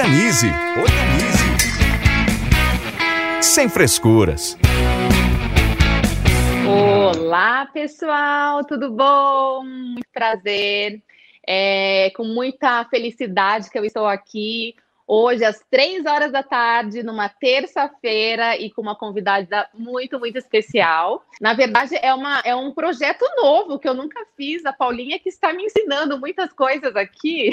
Organize, organize. Sem frescuras. Olá, pessoal, tudo bom? Muito prazer. É com muita felicidade que eu estou aqui hoje às três horas da tarde, numa terça-feira, e com uma convidada muito, muito especial. Na verdade, é, uma, é um projeto novo que eu nunca fiz. A Paulinha que está me ensinando muitas coisas aqui.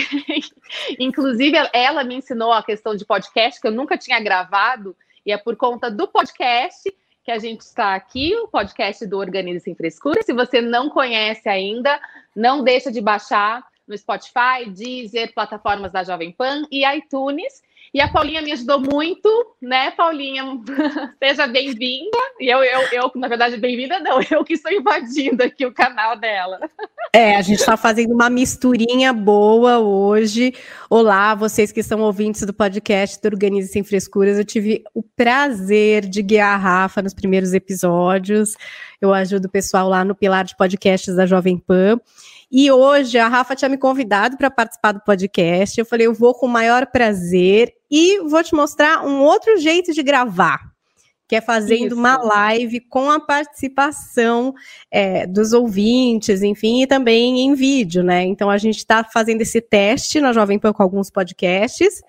Inclusive, ela me ensinou a questão de podcast, que eu nunca tinha gravado, e é por conta do podcast que a gente está aqui, o podcast do Organize Sem Frescura. Se você não conhece ainda, não deixa de baixar no Spotify, Deezer, plataformas da Jovem Pan e iTunes. E a Paulinha me ajudou muito, né, Paulinha? Seja bem-vinda. E eu, eu, eu, na verdade, bem-vinda não, eu que estou invadindo aqui o canal dela. É, a gente está fazendo uma misturinha boa hoje. Olá, vocês que são ouvintes do podcast do Organize Sem Frescuras. Eu tive o prazer de guiar a Rafa nos primeiros episódios. Eu ajudo o pessoal lá no Pilar de Podcasts da Jovem Pan. E hoje a Rafa tinha me convidado para participar do podcast. Eu falei, eu vou com o maior prazer e vou te mostrar um outro jeito de gravar, que é fazendo Isso. uma live com a participação é, dos ouvintes, enfim, e também em vídeo, né? Então a gente está fazendo esse teste na Jovem Pan com alguns podcasts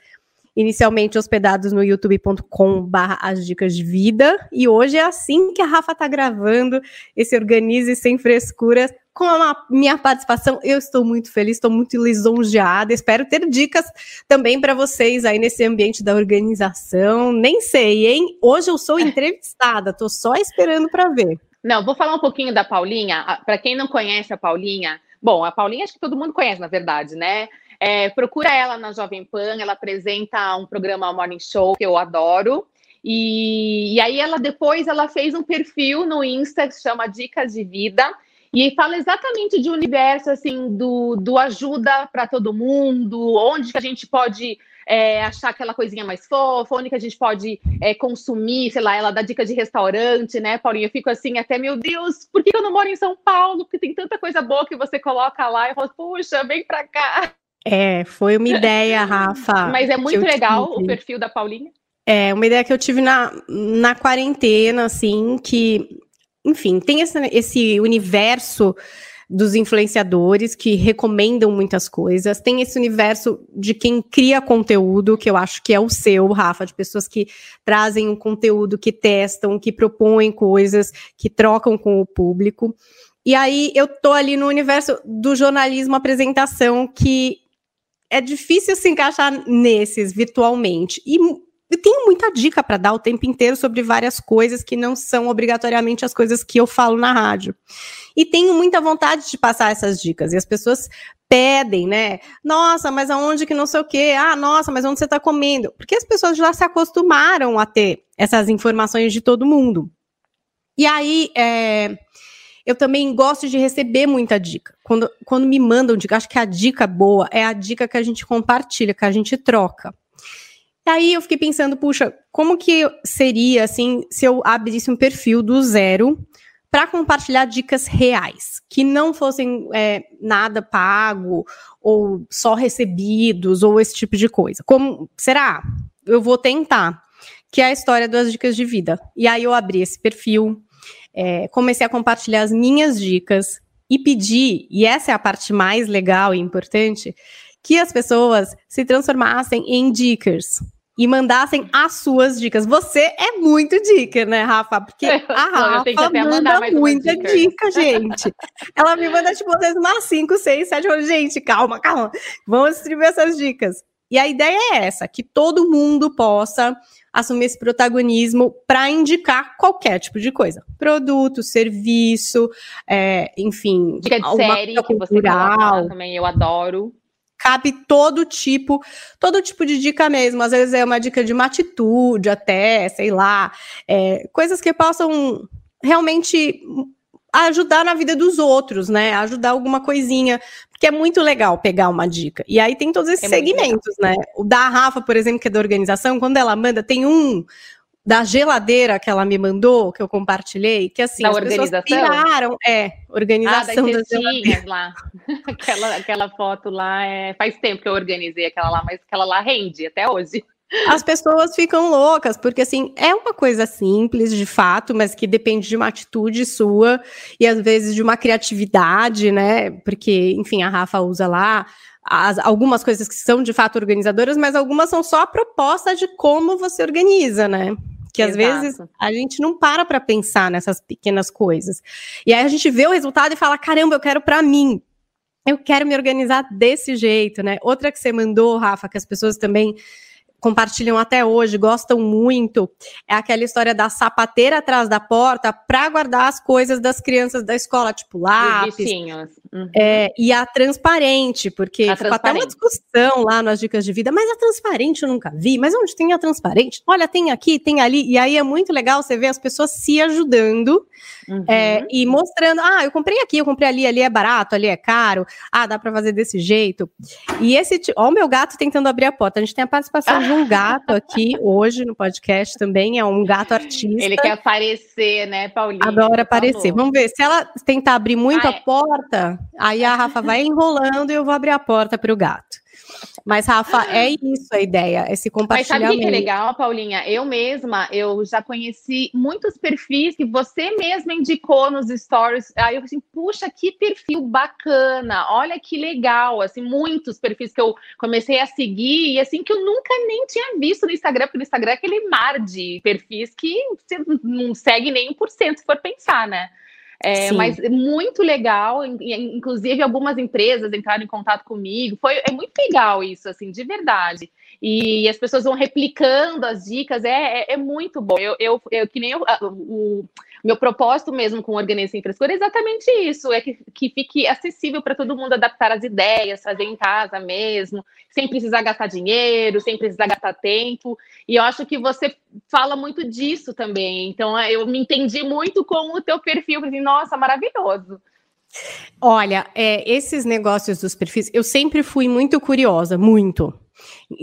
inicialmente hospedados no youtube.com as dicas de vida, e hoje é assim que a Rafa está gravando esse Organize Sem Frescuras com a minha participação. Eu estou muito feliz, estou muito lisonjeada. Espero ter dicas também para vocês aí nesse ambiente da organização. Nem sei, hein? Hoje eu sou entrevistada, estou só esperando para ver. Não, vou falar um pouquinho da Paulinha. Para quem não conhece a Paulinha, bom, a Paulinha acho que todo mundo conhece, na verdade, né? É, procura ela na Jovem Pan, ela apresenta um programa Morning Show que eu adoro. E, e aí ela depois ela fez um perfil no Insta que se chama Dicas de Vida e fala exatamente de universo assim do, do ajuda para todo mundo, onde que a gente pode é, achar aquela coisinha mais fofa, onde que a gente pode é, consumir, sei lá, ela dá dica de restaurante, né, Paulinha? Eu fico assim, até, meu Deus, por que eu não moro em São Paulo? Porque tem tanta coisa boa que você coloca lá. Eu falo, puxa, vem para cá. É, foi uma ideia, Rafa. Mas é muito legal tive. o perfil da Paulinha. É, uma ideia que eu tive na, na quarentena, assim, que, enfim, tem esse, esse universo dos influenciadores que recomendam muitas coisas, tem esse universo de quem cria conteúdo, que eu acho que é o seu, Rafa, de pessoas que trazem um conteúdo, que testam, que propõem coisas, que trocam com o público. E aí eu tô ali no universo do jornalismo apresentação que é difícil se encaixar nesses virtualmente. E eu tenho muita dica para dar o tempo inteiro sobre várias coisas que não são obrigatoriamente as coisas que eu falo na rádio. E tenho muita vontade de passar essas dicas. E as pessoas pedem, né? Nossa, mas aonde que não sei o quê? Ah, nossa, mas onde você está comendo? Porque as pessoas já se acostumaram a ter essas informações de todo mundo. E aí, é, eu também gosto de receber muita dica. Quando, quando me mandam dica, acho que a dica boa é a dica que a gente compartilha, que a gente troca. E aí eu fiquei pensando, puxa, como que seria assim se eu abrisse um perfil do zero para compartilhar dicas reais, que não fossem é, nada pago ou só recebidos ou esse tipo de coisa. Como será? Eu vou tentar, que é a história das dicas de vida. E aí eu abri esse perfil, é, comecei a compartilhar as minhas dicas e pedir, e essa é a parte mais legal e importante, que as pessoas se transformassem em dicas e mandassem as suas dicas. Você é muito dica, né, Rafa? Porque a Rafa manda muita dica. dica, gente. Ela me manda, tipo, às vezes umas 5, 6, 7, eu gente, calma, calma. Vamos distribuir essas dicas. E a ideia é essa, que todo mundo possa assumir esse protagonismo para indicar qualquer tipo de coisa. Produto, serviço, é, enfim. Dica de série que você também, eu adoro. Cabe todo tipo, todo tipo de dica mesmo. Às vezes é uma dica de uma atitude, até, sei lá, é, coisas que possam realmente ajudar na vida dos outros, né? Ajudar alguma coisinha, porque é muito legal pegar uma dica. E aí tem todos esses é segmentos, né? O da Rafa, por exemplo, que é da organização, quando ela manda, tem um da geladeira que ela me mandou, que eu compartilhei, que assim, da as organização? pessoas piraram, é, organização ah, das cestinhas lá. aquela, aquela foto lá, é... faz tempo que eu organizei aquela lá, mas aquela lá rende até hoje. As pessoas ficam loucas, porque assim, é uma coisa simples, de fato, mas que depende de uma atitude sua e às vezes de uma criatividade, né? Porque, enfim, a Rafa usa lá as, algumas coisas que são de fato organizadoras, mas algumas são só a proposta de como você organiza, né? Que às Exato. vezes a gente não para para pensar nessas pequenas coisas. E aí a gente vê o resultado e fala: caramba, eu quero para mim. Eu quero me organizar desse jeito, né? Outra que você mandou, Rafa, que as pessoas também compartilham até hoje, gostam muito, é aquela história da sapateira atrás da porta para guardar as coisas das crianças da escola, tipo lápis. Uhum. É, e a transparente, porque a ficou até uma discussão lá nas dicas de vida, mas a transparente eu nunca vi, mas onde tem a transparente? Olha, tem aqui, tem ali, e aí é muito legal você ver as pessoas se ajudando uhum. é, e mostrando, ah, eu comprei aqui, eu comprei ali, ali é barato, ali é caro, ah, dá para fazer desse jeito. E esse, ó, o meu gato tentando abrir a porta, a gente tem a participação de um gato aqui hoje no podcast também, é um gato artista. Ele quer aparecer, né, Paulinho? Adora aparecer. Vamos ver, se ela tentar abrir muito ah, a porta, aí a Rafa vai enrolando e eu vou abrir a porta para o gato. Mas, Rafa, é isso a ideia, esse compartilhamento. Mas sabe o que é legal, Paulinha? Eu mesma, eu já conheci muitos perfis que você mesma indicou nos stories. Aí eu assim, puxa, que perfil bacana, olha que legal, assim, muitos perfis que eu comecei a seguir e assim que eu nunca nem tinha visto no Instagram, porque no Instagram é aquele mar de perfis que você não segue nem 1% se for pensar, né? É, mas muito legal, inclusive algumas empresas entraram em contato comigo. Foi é muito legal isso, assim, de verdade. E as pessoas vão replicando as dicas, é, é, é muito bom. Eu, eu, eu que nem eu, o, meu propósito mesmo com o Organiza Sem Frescura é exatamente isso: é que, que fique acessível para todo mundo adaptar as ideias, fazer em casa mesmo, sem precisar gastar dinheiro, sem precisar gastar tempo. E eu acho que você fala muito disso também. Então, eu me entendi muito com o teu perfil, assim, nossa, maravilhoso. Olha, é, esses negócios dos perfis, eu sempre fui muito curiosa, muito.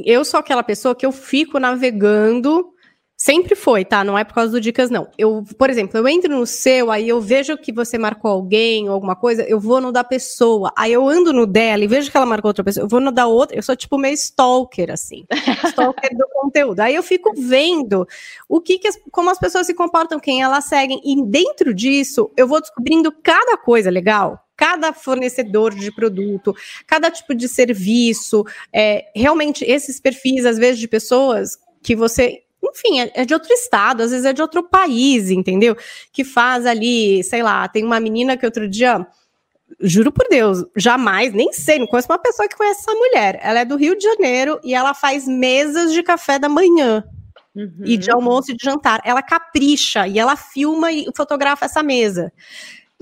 Eu sou aquela pessoa que eu fico navegando Sempre foi, tá? Não é por causa do dicas, não. Eu, por exemplo, eu entro no seu, aí eu vejo que você marcou alguém ou alguma coisa, eu vou no da pessoa. Aí eu ando no dela e vejo que ela marcou outra pessoa, eu vou no da outra. Eu sou tipo meio stalker, assim. stalker do conteúdo. Aí eu fico vendo o que, que as, como as pessoas se comportam, quem elas seguem. E dentro disso, eu vou descobrindo cada coisa legal cada fornecedor de produto, cada tipo de serviço, é, realmente esses perfis, às vezes, de pessoas que você enfim, é, é, de outro estado, às vezes é de outro país, entendeu? Que faz ali, sei lá, tem uma menina que outro dia, juro por Deus, jamais, nem sei, não conheço uma pessoa que conhece essa mulher. Ela é do Rio de Janeiro e ela faz mesas de café da manhã. Uhum. E de almoço e de jantar. Ela capricha e ela filma e fotografa essa mesa.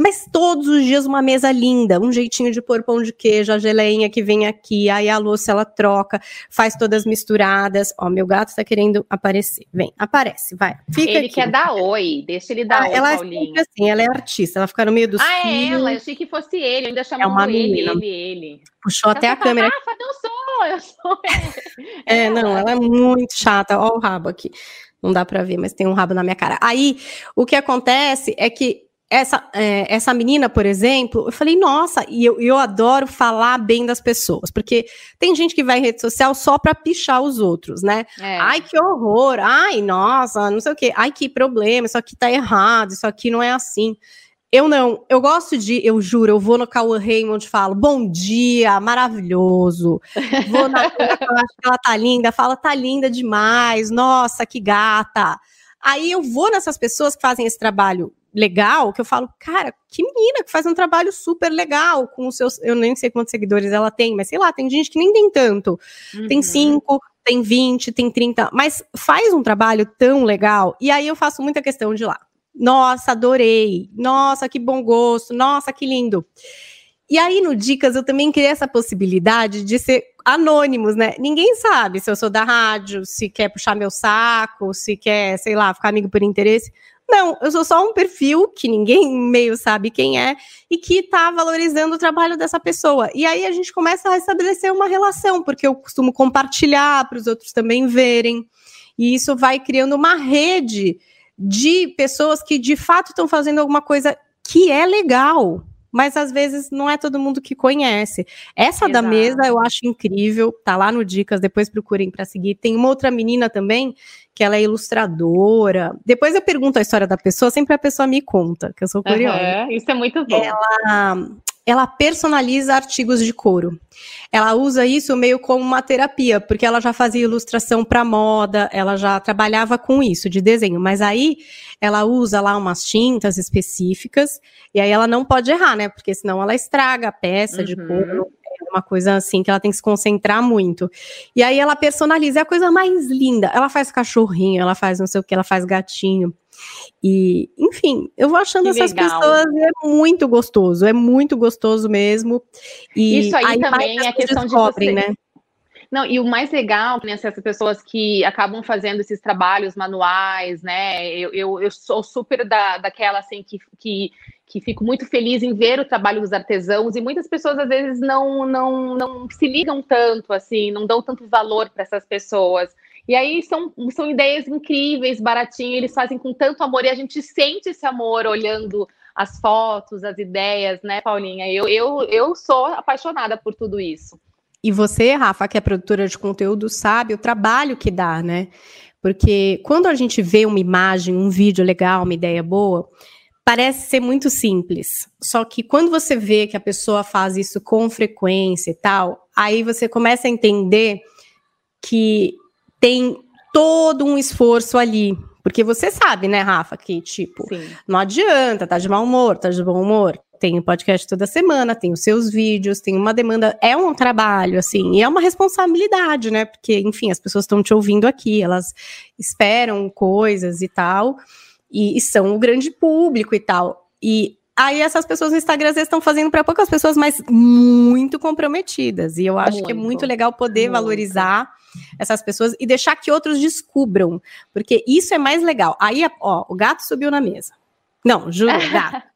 Mas todos os dias uma mesa linda, um jeitinho de pôr pão de queijo, a geleinha que vem aqui, aí a louça ela troca, faz todas misturadas. Ó, meu gato tá querendo aparecer. Vem, aparece, vai. Fica ele aqui. quer dar oi, deixa ele dar ah, oi, ela Paulinho. É assim, ela é artista, ela fica no meio dos Ah, fios. é ela, eu achei que fosse ele, eu ainda chamando é uma ele, ele, ele. Puxou até a câmera. Rafa, não sou, eu sou É, não, ela é muito chata. Ó o rabo aqui. Não dá pra ver, mas tem um rabo na minha cara. Aí, o que acontece é que essa, é, essa menina, por exemplo, eu falei, nossa, e eu, eu adoro falar bem das pessoas, porque tem gente que vai em rede social só para pichar os outros, né? É. Ai, que horror, ai, nossa, não sei o quê, ai, que problema, isso aqui tá errado, isso aqui não é assim. Eu não, eu gosto de, eu juro, eu vou no Cauã Raymond e falo, bom dia, maravilhoso. Vou na eu acho que ela tá linda, fala, tá linda demais, nossa, que gata. Aí eu vou nessas pessoas que fazem esse trabalho legal, que eu falo, cara, que menina que faz um trabalho super legal com os seus. Eu nem sei quantos seguidores ela tem, mas sei lá, tem gente que nem tem tanto. Uhum. Tem cinco, tem 20, tem 30, mas faz um trabalho tão legal. E aí eu faço muita questão de lá. Nossa, adorei. Nossa, que bom gosto. Nossa, que lindo. E aí no Dicas eu também criei essa possibilidade de ser anônimos, né? Ninguém sabe se eu sou da rádio, se quer puxar meu saco, se quer, sei lá, ficar amigo por interesse. Não, eu sou só um perfil que ninguém meio sabe quem é e que está valorizando o trabalho dessa pessoa. E aí a gente começa a estabelecer uma relação, porque eu costumo compartilhar para os outros também verem. e isso vai criando uma rede de pessoas que de fato estão fazendo alguma coisa que é legal, mas às vezes não é todo mundo que conhece. Essa Exato. da mesa eu acho incrível, tá lá no Dicas, depois procurem para seguir. Tem uma outra menina também, que ela é ilustradora. Depois eu pergunto a história da pessoa, sempre a pessoa me conta, que eu sou curiosa. Uhum, isso é muito bom. Ela, ela personaliza artigos de couro. Ela usa isso meio como uma terapia, porque ela já fazia ilustração para moda, ela já trabalhava com isso de desenho, mas aí ela usa lá umas tintas específicas e aí ela não pode errar, né? Porque senão ela estraga a peça uhum. de couro. Uma coisa assim que ela tem que se concentrar muito. E aí ela personaliza, é a coisa mais linda. Ela faz cachorrinho, ela faz não sei o que, ela faz gatinho. E, enfim, eu vou achando que essas legal. pessoas é muito gostoso, é muito gostoso mesmo. E Isso aí, aí também é questão de você. né? Não, e o mais legal, né, essas pessoas que acabam fazendo esses trabalhos manuais, né? Eu, eu, eu sou super da, daquela assim que, que, que fico muito feliz em ver o trabalho dos artesãos, e muitas pessoas às vezes não, não, não se ligam tanto, assim, não dão tanto valor para essas pessoas. E aí são, são ideias incríveis, baratinho, eles fazem com tanto amor, e a gente sente esse amor olhando as fotos, as ideias, né, Paulinha? Eu, eu, eu sou apaixonada por tudo isso. E você, Rafa, que é produtora de conteúdo, sabe o trabalho que dá, né? Porque quando a gente vê uma imagem, um vídeo legal, uma ideia boa, parece ser muito simples. Só que quando você vê que a pessoa faz isso com frequência e tal, aí você começa a entender que tem todo um esforço ali. Porque você sabe, né, Rafa, que tipo, Sim. não adianta, tá de mau humor, tá de bom humor, tem podcast toda semana, tem os seus vídeos, tem uma demanda, é um trabalho, assim, e é uma responsabilidade, né? Porque, enfim, as pessoas estão te ouvindo aqui, elas esperam coisas e tal, e, e são o grande público e tal. E aí essas pessoas no Instagram às vezes estão fazendo para poucas pessoas, mas muito comprometidas. E eu acho muito, que é muito legal poder muito. valorizar essas pessoas e deixar que outros descubram, porque isso é mais legal. Aí, ó, o gato subiu na mesa. Não, juro, gato.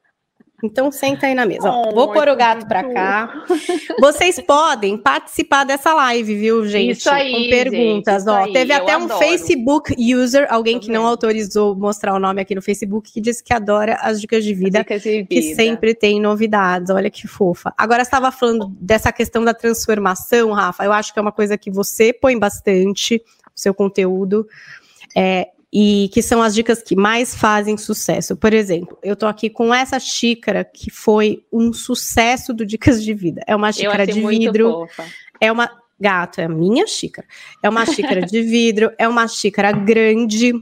Então senta aí na mesa. Oh, Vou pôr o gato para cá. Vocês podem participar dessa live, viu, gente? Isso aí, com perguntas. Gente, Ó, teve até um adoro. Facebook user, alguém que não autorizou mostrar o nome aqui no Facebook, que disse que adora as dicas de vida, dicas de vida. que sempre tem novidades. Olha que fofa. Agora estava falando dessa questão da transformação, Rafa. Eu acho que é uma coisa que você põe bastante no seu conteúdo. É, e que são as dicas que mais fazem sucesso. Por exemplo, eu tô aqui com essa xícara que foi um sucesso do Dicas de Vida. É uma xícara de vidro. É uma gato, é a minha xícara. É uma xícara de vidro, é uma xícara grande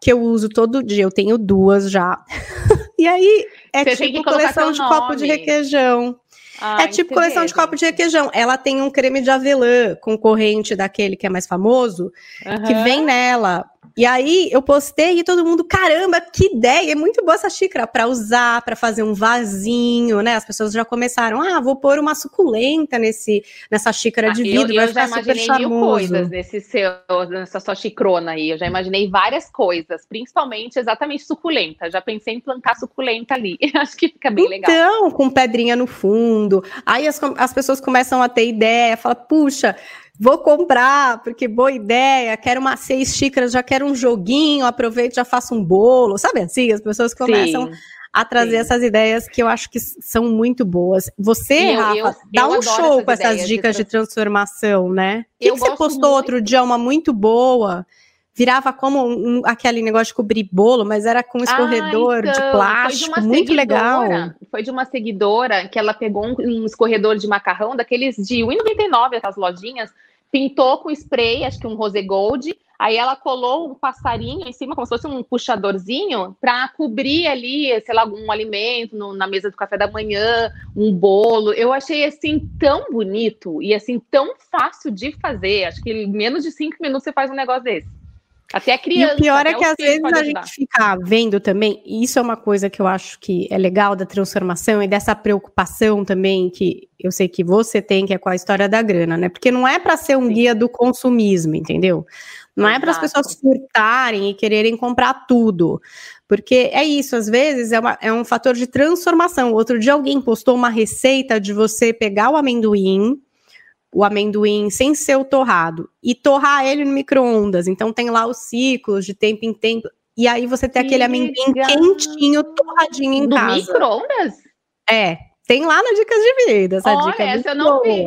que eu uso todo dia. Eu tenho duas já. e aí é Você tipo coleção de copo de requeijão. Ai, é tipo coleção de copo de requeijão. Ela tem um creme de avelã concorrente daquele que é mais famoso, uhum. que vem nela. E aí eu postei e todo mundo, caramba, que ideia! É muito boa essa xícara para usar, para fazer um vasinho, né? As pessoas já começaram, ah, vou pôr uma suculenta nesse, nessa xícara ah, de vidro, eu, vai eu ficar super charmoso. Mil coisas nesse seu, nessa sua xicrona aí. Eu já imaginei várias coisas, principalmente exatamente suculenta. Já pensei em plantar suculenta ali. Acho que fica bem legal. Então, com pedrinha no fundo. Aí as, as pessoas começam a ter ideia, fala, puxa, vou comprar, porque boa ideia, quero uma seis xícaras, já quero um joguinho, aproveito, já faço um bolo, sabe assim? As pessoas começam sim, a trazer sim. essas ideias que eu acho que são muito boas. Você, eu, Rafa, eu, dá eu um show com essas dicas de, transformação, né? O que, que você postou muito. outro dia, uma muito boa? virava como um, aquele negócio de cobrir bolo, mas era com um escorredor ah, então, de plástico, de muito legal. Foi de uma seguidora que ela pegou um, um escorredor de macarrão, daqueles de 1,99, aquelas lojinhas, pintou com spray, acho que um rose gold, aí ela colou um passarinho em cima, como se fosse um puxadorzinho, para cobrir ali, sei lá, algum alimento no, na mesa do café da manhã, um bolo. Eu achei assim tão bonito e assim tão fácil de fazer. Acho que em menos de cinco minutos você faz um negócio desse. Até a criança. E o pior é que às vezes a gente fica vendo também, e isso é uma coisa que eu acho que é legal da transformação e dessa preocupação também que eu sei que você tem, que é com a história da grana, né? Porque não é para ser um Sim. guia do consumismo, entendeu? Não Exato. é para as pessoas furtarem e quererem comprar tudo. Porque é isso, às vezes é, uma, é um fator de transformação. Outro dia alguém postou uma receita de você pegar o amendoim, o amendoim sem ser o torrado e torrar ele no micro-ondas. Então tem lá os ciclos de tempo em tempo. E aí você tem que aquele amendoim quentinho, torradinho em Do casa. micro-ondas? É, tem lá na Dicas de Vida. Essa Olha, dica é essa eu não boa. vi.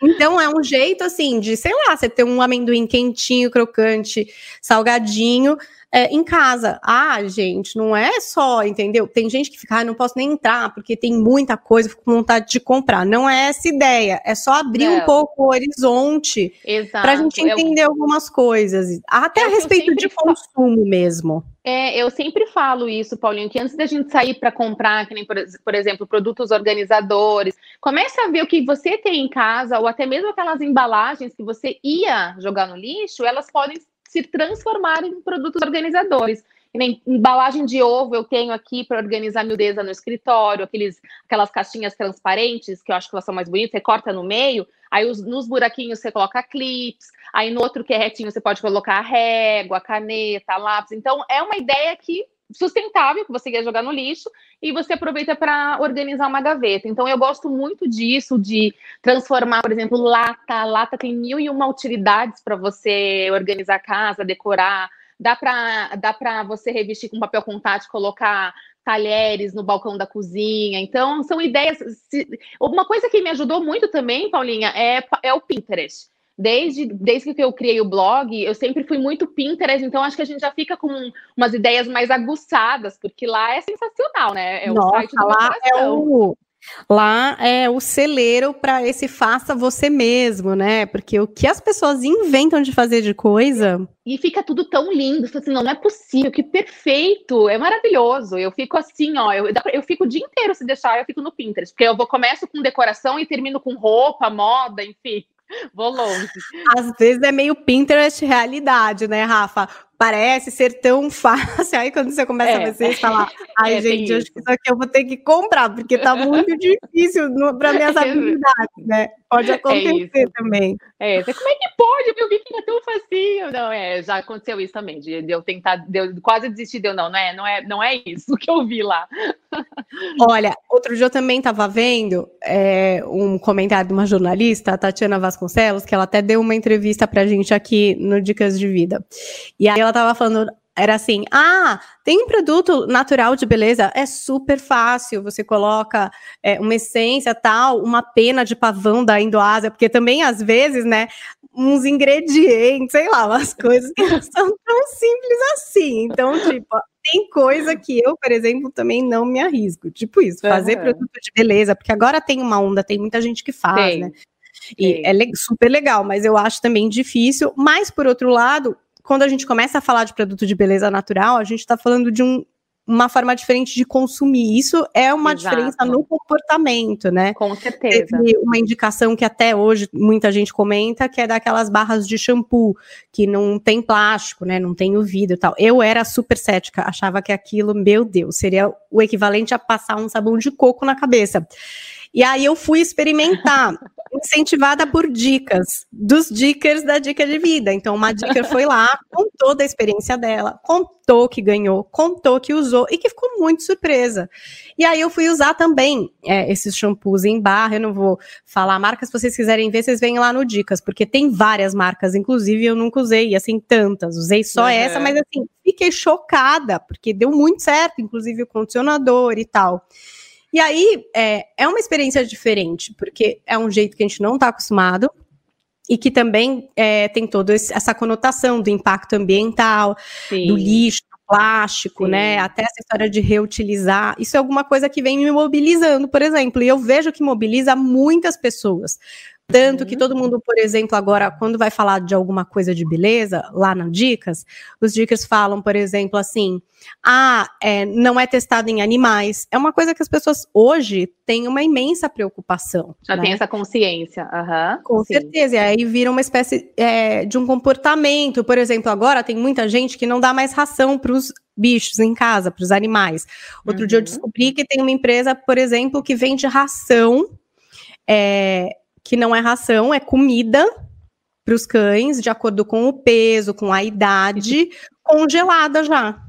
Então é um jeito assim de, sei lá, você ter um amendoim quentinho, crocante, salgadinho é, em casa. Ah, gente, não é só, entendeu? Tem gente que fica, ah, não posso nem entrar porque tem muita coisa, fico com vontade de comprar. Não é essa ideia, é só abrir Não. um pouco o horizonte para a gente Eu- entender algumas coisas, até É a eu respeito de sempre falo. consumo mesmo. É, eu sempre falo isso, Paulinho, que antes da gente sair para comprar, que nem, por, por exemplo, produtos organizadores, comece a ver o que você tem em casa, ou até mesmo aquelas embalagens que você ia jogar no lixo, elas podem se transformar em produtos organizadores. Nem embalagem de ovo eu tenho aqui para organizar miudeza no escritório, aqueles, aquelas caixinhas transparentes, que eu acho que elas são mais bonitas, você corta no meio, aí os- nos buraquinhos você coloca clips, Aí no outro que é retinho você pode colocar a régua, a caneta, lápis. Então é uma ideia que sustentável que você quer jogar no lixo e você aproveita para organizar uma gaveta. Então eu gosto muito disso de transformar, por exemplo, lata. Lata tem mil e uma utilidades para você organizar a casa, decorar. Dá para dá para você revestir com papel contato, colocar talheres no balcão da cozinha. Então são ideias. se- Uma coisa que me ajudou muito também, Paulinha, é, é o Pinterest desde, desde que eu criei o blog, eu sempre fui muito Pinterest, então acho que a gente já fica com umas ideias mais aguçadas, porque lá é sensacional, né? É o Nossa, site do lá é o lá é o celeiro para esse faça você mesmo, né? Porque o que as pessoas inventam de fazer de coisa, E fica tudo tão lindo, assim, não, não é possível, que perfeito, é maravilhoso. Eu fico assim, ó, eu, eu fico o dia inteiro se deixar, eu fico no Pinterest, porque eu vou começo com decoração e termino com roupa, moda, enfim. Vou longe. às vezes é meio Pinterest realidade, né, Rafa? Parece ser tão fácil. Aí quando você começa É. a ver e falar, ai, É, gente, acho que isso aqui eu vou ter que comprar, porque tá muito difícil para minhas habilidades, né? Pode acontecer isso. também. É, como é que pode? Meu biquíni é tão facinho. Não, é, já aconteceu isso também, de, de eu tentar, de eu quase desistir, deu, não, não é, não é, não é isso que eu vi lá. Olha, outro dia eu também estava vendo é, um comentário de uma jornalista, a Tatiana Vasconcelos, que ela até deu uma entrevista pra gente aqui no Dicas de Vida. E aí ela estava falando, era assim: ah, tem um produto natural de beleza, é super fácil. Você coloca é, uma essência tal, uma pena de pavão da Indoásia, porque também às vezes, né, uns ingredientes, sei lá, umas coisas que não são tão simples assim. Então, tipo, tem coisa que eu, por exemplo, também não me arrisco. Tipo isso, fazer Aham. produto de beleza, porque agora tem uma onda, tem muita gente que faz, Tem, né? E tem. é super legal, mas eu acho também difícil. Mas, por outro lado, quando a gente começa a falar de produto de beleza natural, a gente está falando de um- uma forma diferente de consumir. Isso é uma Exato. diferença no comportamento, né? Com certeza. Teve uma indicação que até hoje muita gente comenta, que é daquelas barras de shampoo, que não tem plástico, né? Não tem o vidro e tal. Eu era super cética, achava que aquilo, meu Deus, seria o equivalente a passar um sabão de coco na cabeça. E aí eu fui experimentar, incentivada por dicas, dos dickers da Dica de Vida. Então, uma dica foi lá, contou da experiência dela, contou que ganhou, contou que usou e que ficou muito surpresa. E aí eu fui usar também é, esses shampoos em barra. Eu não vou falar marcas, se vocês quiserem ver, vocês vêm lá no Dicas, porque tem várias marcas, inclusive eu nunca usei, assim, tantas. Usei só Uhum. essa, mas assim, fiquei chocada, porque deu muito certo, inclusive o condicionador e tal. E aí é, é uma experiência diferente, porque é um jeito que a gente não está acostumado. E que também é, tem toda essa conotação do impacto ambiental, Sim. do lixo, do plástico, Sim. né? Até essa história de reutilizar. Isso é alguma coisa que vem me mobilizando, por exemplo. E eu vejo que mobiliza muitas pessoas. Tanto que Uhum. todo mundo, por exemplo, agora, quando vai falar de alguma coisa de beleza, lá na Dicas, os Dicas falam, por exemplo, assim: ah, é, não é testado em animais. É uma coisa que as pessoas hoje têm uma imensa preocupação. Já né? tem essa consciência. Aham. Com sim. certeza, e aí vira uma espécie é, de um comportamento. Por exemplo, agora tem muita gente que não dá mais ração para os bichos em casa, para os animais. Outro dia eu Uhum. descobri que tem uma empresa, por exemplo, que vende ração, é, que não é ração, é comida para os cães, de acordo com o peso, com a idade, congelada já.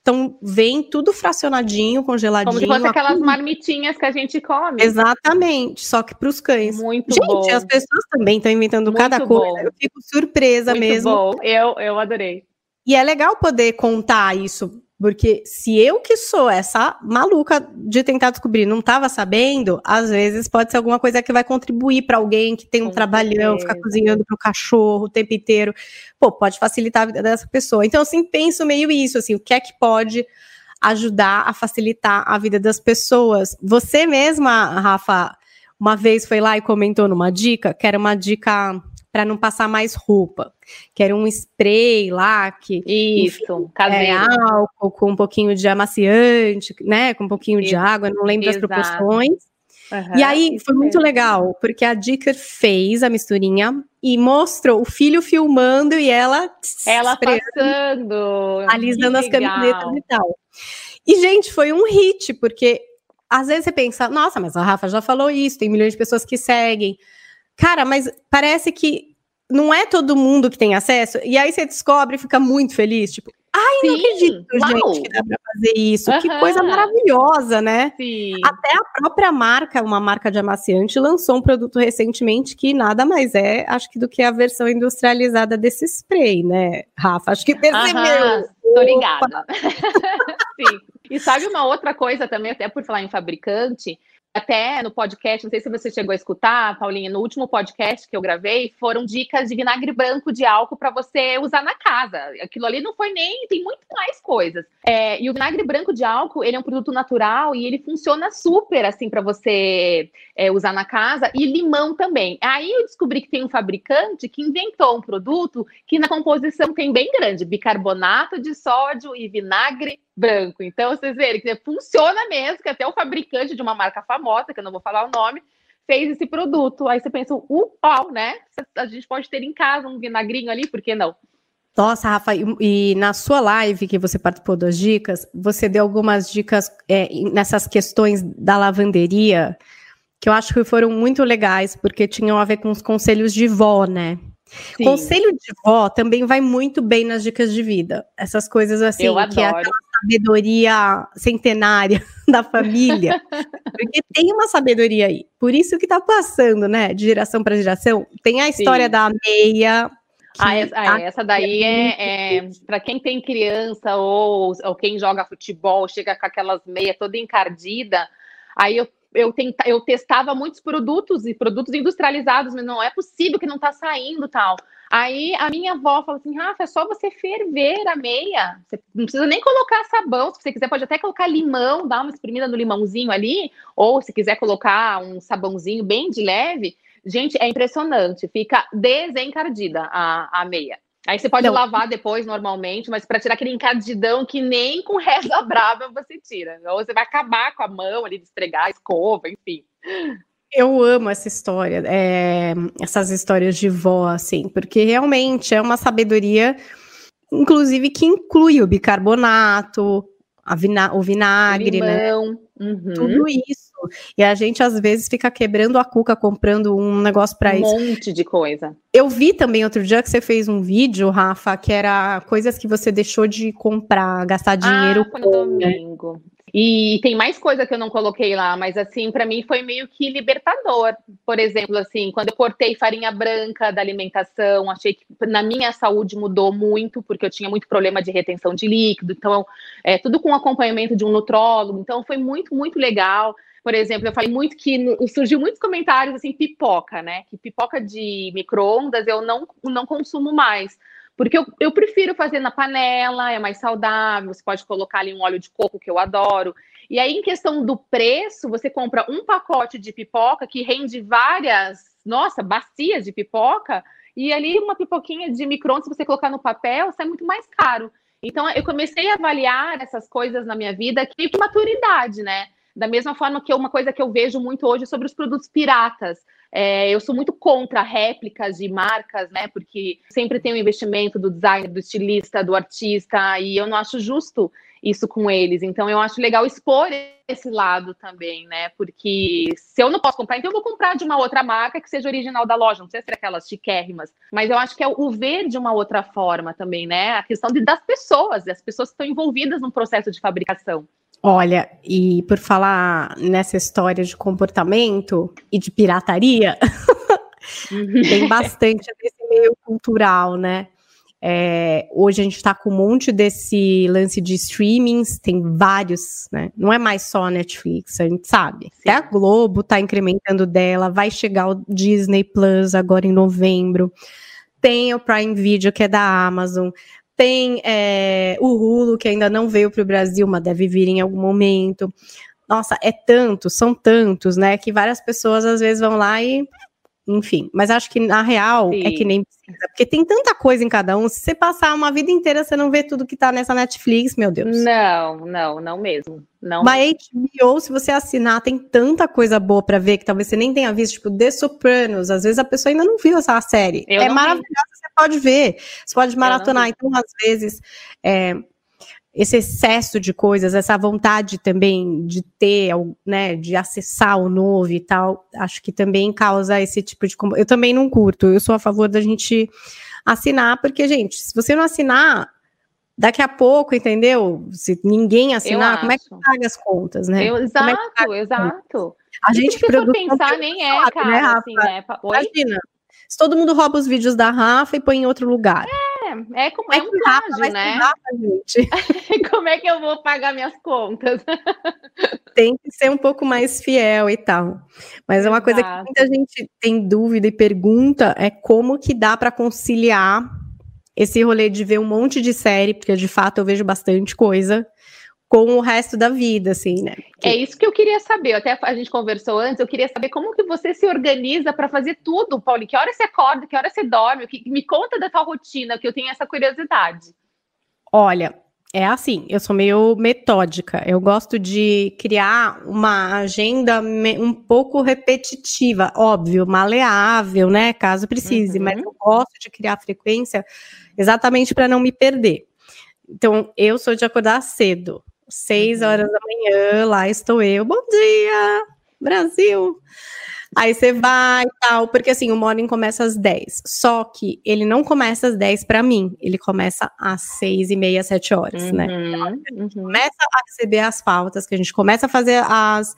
então vem tudo fracionadinho, congeladinho. Como se fosse aquelas marmitinhas que a gente come. Exatamente, só que para os cães. Muito gente, bom. as pessoas também estão inventando Muito cada bom. coisa. Eu fico surpresa Muito mesmo. bom. Eu, eu adorei. E é legal poder contar isso, porque se eu que sou essa maluca de tentar descobrir, não estava sabendo, às vezes pode ser alguma coisa que vai contribuir para alguém que tem um Com trabalhão, ficar cozinhando para o cachorro o tempo inteiro. Pô, pode facilitar a vida dessa pessoa. Então, assim, penso meio isso, assim, o que é que pode ajudar a facilitar a vida das pessoas. Você mesma, Rafa, uma vez foi lá e comentou numa dica, que era uma dica para não passar mais roupa, que era um spray lá que Isso, é caseiro. álcool com um pouquinho de amaciante, né, com um pouquinho de Ex- água, não lembro das exato. proporções. Aham, E aí isso foi muito legal, porque a Dicker fez a misturinha e mostrou o filho filmando e ela Ela passando. alisando as camisetas e tal. E, gente, foi um hit, porque às vezes você pensa, nossa, mas a Rafa já falou isso, tem milhões de pessoas que seguem. Cara, mas parece que não é todo mundo que tem acesso, e aí você descobre e fica muito feliz, tipo, ai, não Sim, acredito, uau. gente, que dá pra fazer isso. Que Aham. coisa maravilhosa, né? Sim. Até a própria marca, uma marca de amaciante, lançou um produto recentemente que nada mais é, acho que do que a versão industrializada desse spray, né, Rafa? Acho que percebeu. Aham, tô ligada. Sim. E sabe uma outra coisa também, até por falar em fabricante, até no podcast, não sei se você chegou a escutar, Paulinha, no último podcast que eu gravei, foram dicas de vinagre branco de álcool para você usar na casa. Aquilo ali não foi nem, tem muito mais coisas. É, e o vinagre branco de álcool, ele é um produto natural e ele funciona super assim para você é, usar na casa e limão também. Aí eu descobri que tem um fabricante que inventou um produto que na composição tem bem grande, bicarbonato de sódio e vinagre branco. Então, vocês verem que funciona mesmo, que até o fabricante de uma marca famosa, que eu não vou falar o nome, fez esse produto. Aí você pensa, uau, né? A gente pode ter em casa um vinagrinho ali, por que não? Nossa, Rafa, e, e na sua live que você participou das dicas, você deu algumas dicas é, nessas questões da lavanderia que eu acho que foram muito legais, porque tinham a ver com os conselhos de vó, né? Sim, Conselho de vó também vai muito bem nas dicas de vida. Essas coisas assim, eu que é adoro. aquela sabedoria centenária da família. porque tem uma sabedoria aí. Por isso que tá passando, né? De geração para geração. Tem a história Sim. da meia. Ah, essa, ah, essa daí é, é para quem tem criança ou, ou quem joga futebol, chega com aquelas meias toda encardida. Aí eu, eu, tenta, eu testava muitos produtos e produtos industrializados, mas não é possível que não tá saindo tal. Aí a minha avó falou assim: Rafa, é só você ferver a meia. Você não precisa nem colocar sabão. Se você quiser, pode até colocar limão, dar uma espremida no limãozinho ali, ou se quiser colocar um sabãozinho bem de leve. Gente, é impressionante, fica desencardida a, a meia. Aí você pode Não. lavar depois normalmente, mas para tirar aquele encardidão que nem com reza brava você tira. Ou você vai acabar com a mão ali de esfregar, escova, enfim. Eu amo essa história, é, essas histórias de vó, assim, porque realmente é uma sabedoria, inclusive, que inclui o bicarbonato, a vina- o vinagre, né? Limão. Uhum. Tudo isso. E a gente, às vezes, fica quebrando a cuca comprando um negócio para um isso. monte de coisa. Eu vi também outro dia que você fez um vídeo, Rafa, que era coisas que você deixou de comprar, gastar dinheiro ah, com, né? domingo. E tem mais coisa que eu não coloquei lá, mas assim, para mim foi meio que libertador. Por exemplo, assim, quando eu cortei farinha branca da alimentação, achei que na minha saúde mudou muito, porque eu tinha muito problema de retenção de líquido, então, é, tudo com acompanhamento de um nutrólogo, então foi muito, muito legal. Por exemplo, eu falei muito que surgiu muitos comentários assim, pipoca, né? Que pipoca de micro-ondas eu não, não consumo mais. Porque eu, eu prefiro fazer na panela, é mais saudável, você pode colocar ali um óleo de coco que eu adoro. E aí, em questão do preço, você compra um pacote de pipoca que rende várias, nossa, bacias de pipoca, e ali uma pipoquinha de micro-ondas, se você colocar no papel, sai muito mais caro. Então, eu comecei a avaliar essas coisas na minha vida que que maturidade, né? Da mesma forma que uma coisa que eu vejo muito hoje sobre os produtos piratas. É, eu sou muito contra réplicas de marcas, né? Porque sempre tem o investimento do designer, do estilista, do artista, e eu não acho justo isso com eles. Então eu acho legal expor esse lado também, né? Porque se eu não posso comprar, então eu vou comprar de uma outra marca que seja original da loja, não sei se é aquelas chiquérrimas, mas eu acho que é o ver de uma outra forma também, né? A questão de, das pessoas, das pessoas que estão envolvidas no processo de fabricação. Olha, e por falar nessa história de comportamento e de pirataria, tem bastante desse meio cultural, né? É, hoje a gente está com um monte desse lance de streamings, tem vários, né? Não é mais só a Netflix, a gente sabe. Sim. Até a Globo está incrementando dela, vai chegar o Disney Plus agora em novembro. Tem o Prime Video, que é da Amazon. Tem é, o Hulu, que ainda não veio para o Brasil, mas deve vir em algum momento. Nossa, é tanto, são tantos, né? Que várias pessoas às vezes vão lá e enfim, mas acho que na real Sim. é que nem precisa, porque tem tanta coisa em cada um. Se você passar uma vida inteira, você não vê tudo que tá nessa Netflix, meu Deus. Não, não, não mesmo. Não. Mas HBO, se você assinar, tem tanta coisa boa para ver que talvez você nem tenha visto, tipo The Sopranos. Às vezes a pessoa ainda não viu essa série. Eu é maravilhosa, você pode ver. Você pode maratonar. Então, às vezes, é, esse excesso de coisas, essa vontade também de ter, né, de acessar o novo e tal, acho que também causa esse tipo de. Eu também não curto, eu sou a favor da gente assinar, porque, gente, se você não assinar, daqui a pouco, entendeu? Se ninguém assinar, como é que paga as contas, né? Eu, exato, é exato. A gente que produz pensar nem é, sabe, cara, né, Rafa? Assim, né? Imagina, se todo mundo rouba os vídeos da Rafa e põe em outro lugar. É, é como é, é um plágio, né? Gente. como é que eu vou pagar minhas contas? tem que ser um pouco mais fiel e tal. Mas é uma coisa que muita gente tem dúvida e pergunta é como que dá para conciliar esse rolê de ver um monte de série, porque de fato eu vejo bastante coisa, com o resto da vida, assim, né? É isso que eu queria saber. Até a gente conversou antes, eu queria saber como que você se organiza para fazer tudo, Paulo. Que hora você acorda, que hora você dorme? Que... Me conta da tua rotina, que eu tenho essa curiosidade. Olha, é assim, eu sou meio metódica. Eu gosto de criar uma agenda um pouco repetitiva, óbvio, maleável, né? Caso precise, uhum. mas eu gosto de criar frequência exatamente para não me perder. Então, eu sou de acordar cedo. Seis uhum. horas da manhã, lá estou eu. Bom dia, Brasil! Aí você vai e tal, porque assim, o morning começa às 10. Só que ele não começa às 10 para mim, ele começa às 6 e meia, 7 horas, né? uhum, né? Então, a gente uhum. começa a receber as pautas, que a gente começa a fazer as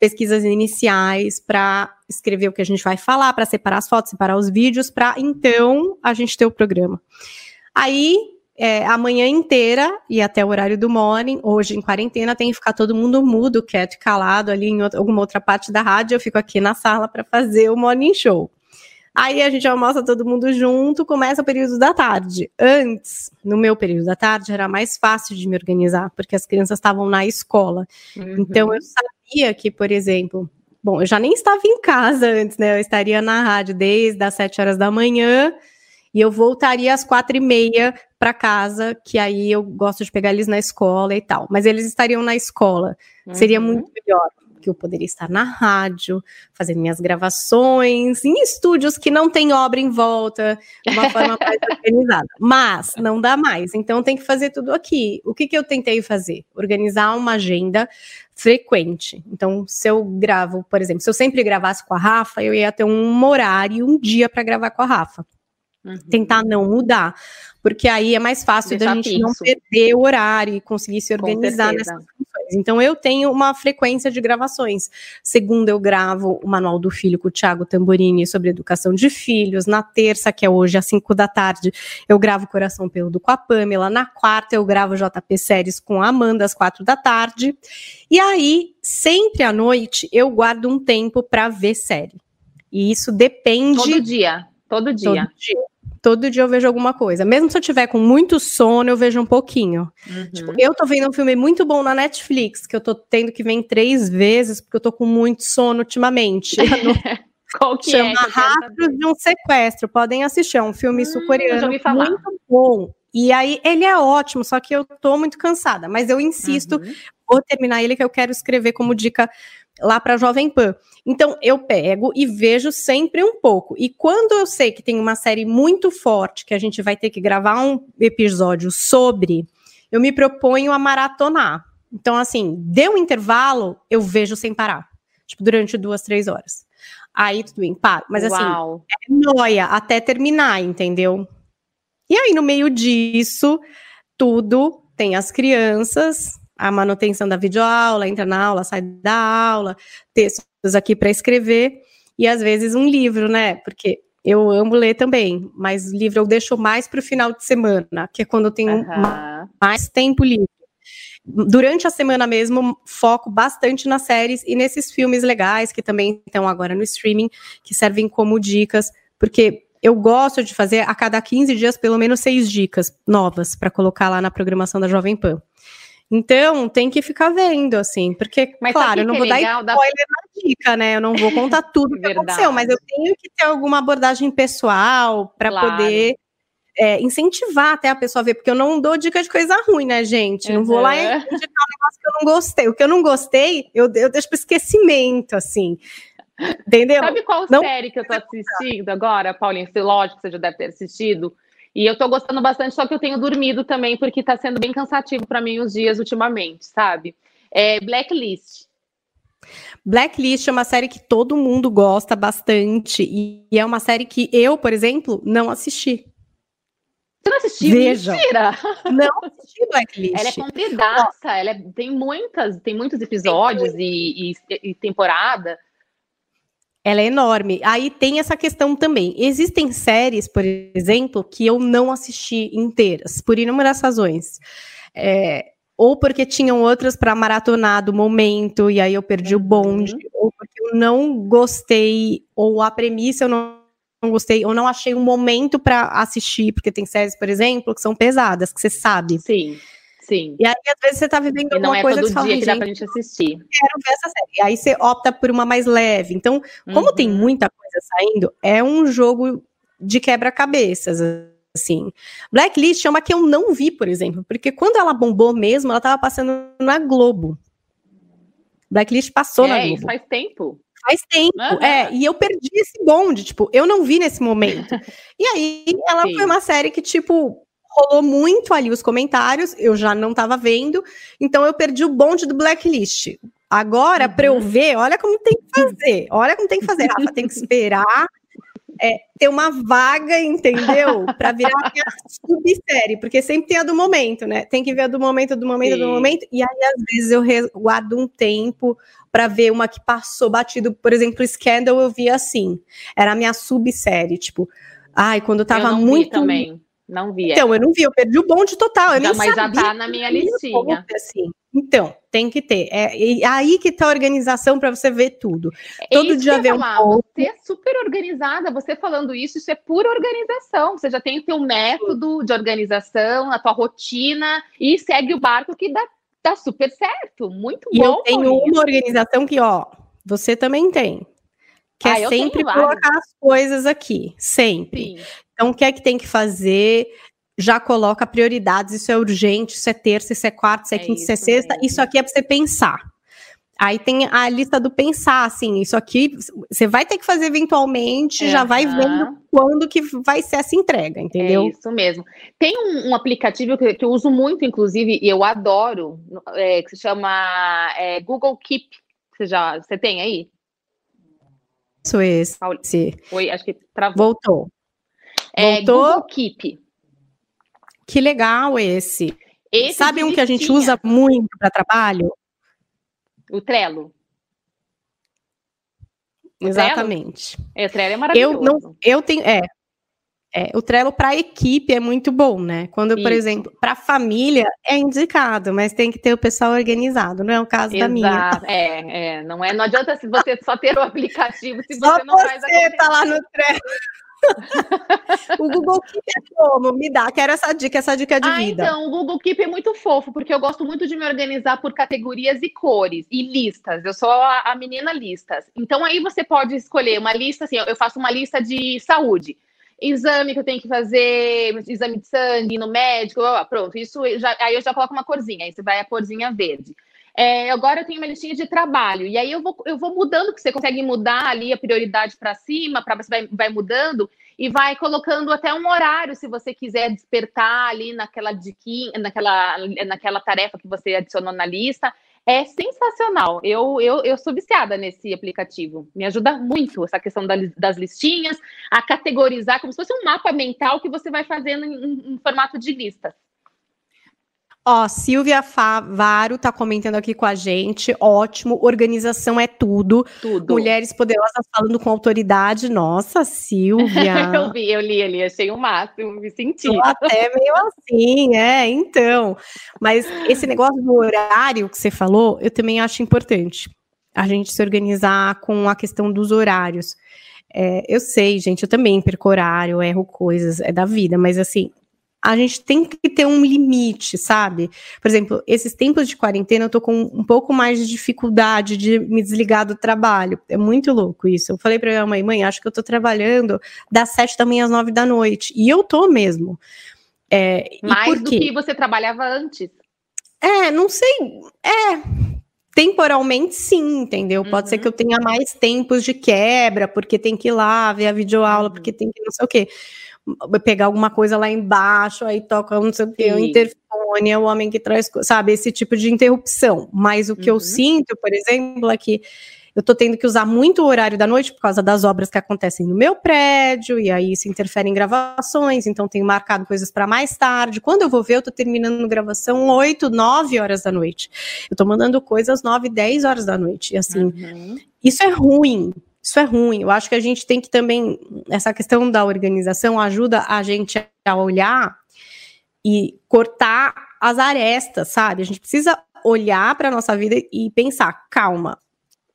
pesquisas iniciais para escrever o que a gente vai falar, para separar as fotos, separar os vídeos, para então a gente ter o programa. Aí é, a manhã inteira e até o horário do morning. Hoje, em quarentena, tem que ficar todo mundo mudo, quieto e calado ali em outra, alguma outra parte da rádio. Eu fico aqui na sala para fazer o morning show. Aí a gente almoça todo mundo junto, começa o período da tarde. Antes, no meu período da tarde, era mais fácil de me organizar, porque as crianças estavam na escola. Uhum. Então eu sabia que, por exemplo, bom, eu já nem estava em casa antes, né? Eu estaria na rádio desde as sete horas da manhã e eu voltaria às quatro e meia para casa, que aí eu gosto de pegar eles na escola e tal. Mas eles estariam na escola. Uhum. Seria muito melhor, que eu poderia estar na rádio, fazendo minhas gravações, em estúdios que não tem obra em volta, de uma forma mais organizada. Mas não dá mais, então tem que fazer tudo aqui. O que, que eu tentei fazer? Organizar uma agenda frequente. Então, se eu gravo, por exemplo, se eu sempre gravasse com a Rafa, eu ia ter um horário, um dia para gravar com a Rafa. Uhum. Tentar não mudar, porque aí é mais fácil Deixar da gente fixo. não perder o horário e conseguir se organizar nessas funções. Então eu tenho uma frequência de gravações. Segunda eu gravo o Manual do Filho com o Thiago Tamborini sobre educação de filhos. Na terça, que é hoje às 5 da tarde, eu gravo Coração Peludo com a Pamela. Na quarta eu gravo JP Séries com a Amanda às quatro da tarde. E aí, sempre à noite, eu guardo um tempo para ver série. E isso depende. Todo dia. Todo dia. Todo dia todo dia eu vejo alguma coisa. Mesmo se eu tiver com muito sono, eu vejo um pouquinho. Uhum. Tipo, eu tô vendo um filme muito bom na Netflix, que eu tô tendo que ver três vezes, porque eu tô com muito sono ultimamente. Qual que Chama é? Rastros de um Sequestro. Podem assistir, é um filme hum, sul-coreano muito bom. E aí, ele é ótimo, só que eu tô muito cansada. Mas eu insisto, uhum. vou terminar ele, que eu quero escrever como dica lá para Jovem Pan. Então eu pego e vejo sempre um pouco. E quando eu sei que tem uma série muito forte que a gente vai ter que gravar um episódio sobre, eu me proponho a maratonar. Então, assim, deu um intervalo, eu vejo sem parar. Tipo, durante duas, três horas. Aí tudo bem, paro. Mas assim, Uau. é noia até terminar, entendeu? E aí, no meio disso, tudo tem as crianças, a manutenção da videoaula, entra na aula, sai da aula, textos aqui para escrever, e às vezes um livro, né? Porque eu amo ler também, mas livro eu deixo mais para o final de semana, que é quando eu tenho Aham. mais tempo livre. Durante a semana mesmo, foco bastante nas séries e nesses filmes legais que também estão agora no streaming, que servem como dicas, porque eu gosto de fazer a cada 15 dias pelo menos seis dicas novas para colocar lá na programação da Jovem Pan. Então, tem que ficar vendo, assim, porque, Mas claro, eu não que vou é dar legal da- spoiler na dica, né? Eu não vou contar tudo que aconteceu, mas eu tenho que ter alguma abordagem pessoal para Claro. poder é, incentivar até a pessoa a ver, porque eu não dou dica de coisa ruim, né, gente? Não vou lá e Uhum. indicar um negócio que eu não gostei. O que eu não gostei, eu, eu deixo pro esquecimento, assim. Entendeu? Sabe qual Não- série que eu tô assistindo agora, Paulinho? Você, lógico que você já deve ter assistido. E eu tô gostando bastante, só que eu tenho dormido também, porque tá sendo bem cansativo para mim os dias ultimamente, sabe? É Blacklist. Blacklist é uma série que todo mundo gosta bastante. E, é uma série que eu, por exemplo, não assisti. Você não assistiu? Vejam. Mentira! Não assisti Blacklist. Ela é compridaça, ela é- tem muitas, tem muitos episódios e, e- e temporada. Ela é enorme. Aí tem essa questão também. Existem séries, por exemplo, que eu não assisti inteiras, por inúmeras razões. É, ou porque tinham outras para maratonar do momento, e aí eu perdi o bonde, ou porque eu não gostei, ou a premissa eu não, não gostei, ou não achei um momento para assistir, porque tem séries, por exemplo, que são pesadas, que você sabe. Sim, sim. E aí, às vezes, você tá vivendo E alguma é coisa todo que você fala, dia "Ai, que dá pra gente assistir. quero ver essa série. E aí você opta por uma mais leve. Então, como tem Uhum. muita coisa saindo, é um jogo de quebra-cabeças, assim. Blacklist é uma que eu não vi, por exemplo, porque quando ela bombou mesmo, ela tava passando na Globo. Blacklist passou na É, Globo. isso faz tempo. Faz tempo, Aham. é, e eu perdi esse bonde, tipo, eu não vi nesse momento. e aí, ela Sim. foi uma série que, tipo, rolou muito ali os comentários, eu já não tava vendo, então eu perdi o bonde do Blacklist. Agora, pra eu Uhum. ver, olha como tem que fazer, olha como tem que fazer, Rafa, tem que esperar é, ter uma vaga, entendeu? Pra virar a minha subsérie, porque sempre tem a do momento, né? Tem que ver a do momento, do momento, do momento, e aí às vezes eu guardo um tempo pra ver uma que passou batido, por exemplo, Scandal eu vi assim, era a minha subsérie, tipo, ai, quando eu tava eu muito vi também. Não vi. é. então, eu não vi, eu perdi o bonde total. Eu mas já tá na minha listinha. assim. Então, tem que ter. É e aí que tá a organização para você ver tudo. É todo dia vê um. Você é super organizada. Você falando isso, isso é pura organização. Você já tem o teu método de organização, a tua rotina e segue o barco que dá, dá super certo. Muito E bom. eu tenho Paulinha. uma organização que, ó, você também tem. Que Ah, é sempre colocar as coisas aqui. Sempre. Sim. Então, o que é que tem que fazer? Já coloca prioridades, isso é urgente, isso é terça, isso é quarta, isso é, É quinta, isso é sexta, mesmo. isso aqui é para você pensar. Aí tem a lista do pensar, assim, isso aqui você vai ter que fazer eventualmente, já vai vendo quando que vai ser essa entrega, entendeu? É isso mesmo. Tem um, um aplicativo que, que eu uso muito, inclusive, e eu adoro, é, que se chama é, Google Keep. Você já você tem aí? Isso esse. Oi, acho que travou. Voltou. É, voltou? Google Keep. Que legal esse. Esse Sabe um que a gente usa muito para trabalho? O Trello. O Exatamente. É, o Trello é Eu maravilhoso. não, eu tenho, é, é, o Trello para equipe é muito bom, né? Quando, por Isso. exemplo, para família é indicado, mas tem que ter o pessoal organizado, não é o caso da minha. Exato. É, é, não é, não adianta se você só ter o aplicativo se Só você não faz você tá lá no Trello. O Google Keep é como? Me dá, quero essa dica, essa dica de ah, vida. então, o Google Keep é muito fofo, porque eu gosto muito de me organizar por categorias e cores, e listas. Eu sou a, a menina listas. Então, aí você pode escolher uma lista, assim, eu faço uma lista de saúde. Exame que eu tenho que fazer, exame de sangue no médico, ó, pronto. Isso já, aí eu já coloco uma corzinha, aí você vai a corzinha verde. É, agora eu tenho uma listinha de trabalho, e aí eu vou, eu vou mudando, que você consegue mudar ali a prioridade para cima, para você vai, vai mudando. e vai colocando até um horário se você quiser despertar ali naquela diquinha, naquela, naquela tarefa que você adicionou na lista. É sensacional. Eu, eu, eu sou viciada nesse aplicativo. Me ajuda muito essa questão das listinhas, a categorizar como se fosse um mapa mental que você vai fazendo em, em formato de listas. Ó, Silvia Favaro tá comentando aqui com a gente. Ótimo, organização é tudo. Tudo. Mulheres poderosas falando com autoridade. Nossa, Silvia. eu vi, eu li ali, achei o máximo, me senti. Tô até meio assim, é, então. Mas esse negócio do horário que você falou, eu também acho importante. A gente se organizar com a questão dos horários. É, eu sei, gente, eu também perco horário, erro coisas, é da vida, mas assim, a gente tem que ter um limite, sabe? Por exemplo, esses tempos de quarentena eu tô com um pouco mais de dificuldade de me desligar do trabalho. É muito louco isso. Eu falei para minha mãe, mãe, acho que eu tô trabalhando das sete da manhã às nove da noite. E eu tô mesmo. É, mais do que você trabalhava antes. É, não sei. É, temporalmente sim, entendeu? Pode uhum. ser que eu tenha mais tempos de quebra, porque tem que ir lá ver a videoaula, uhum. porque tem que não sei o quê pegar alguma coisa lá embaixo, aí toca não sei o que, o interfone, é o homem que traz, sabe, esse tipo de interrupção. Mas o que uhum. eu sinto, por exemplo, é que eu tô tendo que usar muito o horário da noite por causa das obras que acontecem no meu prédio, e aí isso interfere em gravações, então tenho marcado coisas para mais tarde. Quando eu vou ver, eu tô terminando gravação 8, 9 horas da noite. Eu tô mandando coisas 9, 10 horas da noite. E assim, uhum. isso é ruim, isso é ruim. Eu acho que a gente tem que também, essa questão da organização ajuda a gente a olhar e cortar as arestas, sabe? A gente precisa olhar para a nossa vida e pensar, calma,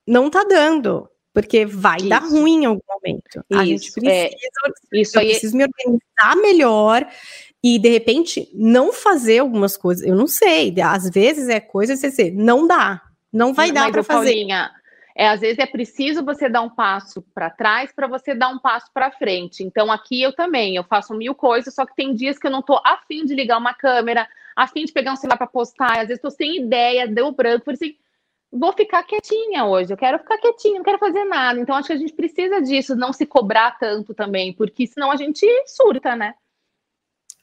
não tá dando, porque vai isso. dar ruim em algum momento. Isso, a gente precisa, é, isso eu aí... preciso me organizar melhor e de repente não fazer algumas coisas. Eu não sei, às vezes é coisa você não dá, não vai dar para fazer. Paulinha, é, às vezes é preciso você dar um passo para trás para você dar um passo para frente. Então aqui eu também, eu faço mil coisas, só que tem dias que eu não estou afim de ligar uma câmera, afim de pegar um celular para postar, às vezes estou sem ideia, deu branco, por assim, vou ficar quietinha hoje, eu quero ficar quietinha, não quero fazer nada. Então acho que a gente precisa disso, não se cobrar tanto também, porque senão a gente surta, né?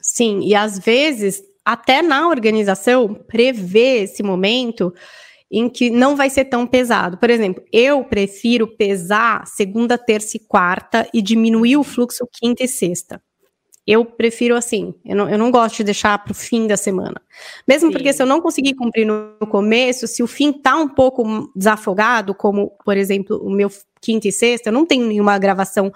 Sim, e às vezes até na organização prever esse momento em que não vai ser tão pesado. Por exemplo, eu prefiro pesar segunda, terça e quarta e diminuir o fluxo quinta e sexta. Eu prefiro assim, eu não, eu não gosto de deixar para o fim da semana. Mesmo Sim. porque se eu não conseguir cumprir no começo, se o fim tá um pouco desafogado, como, por exemplo, o meu quinta e sexta, eu não tenho nenhuma gravação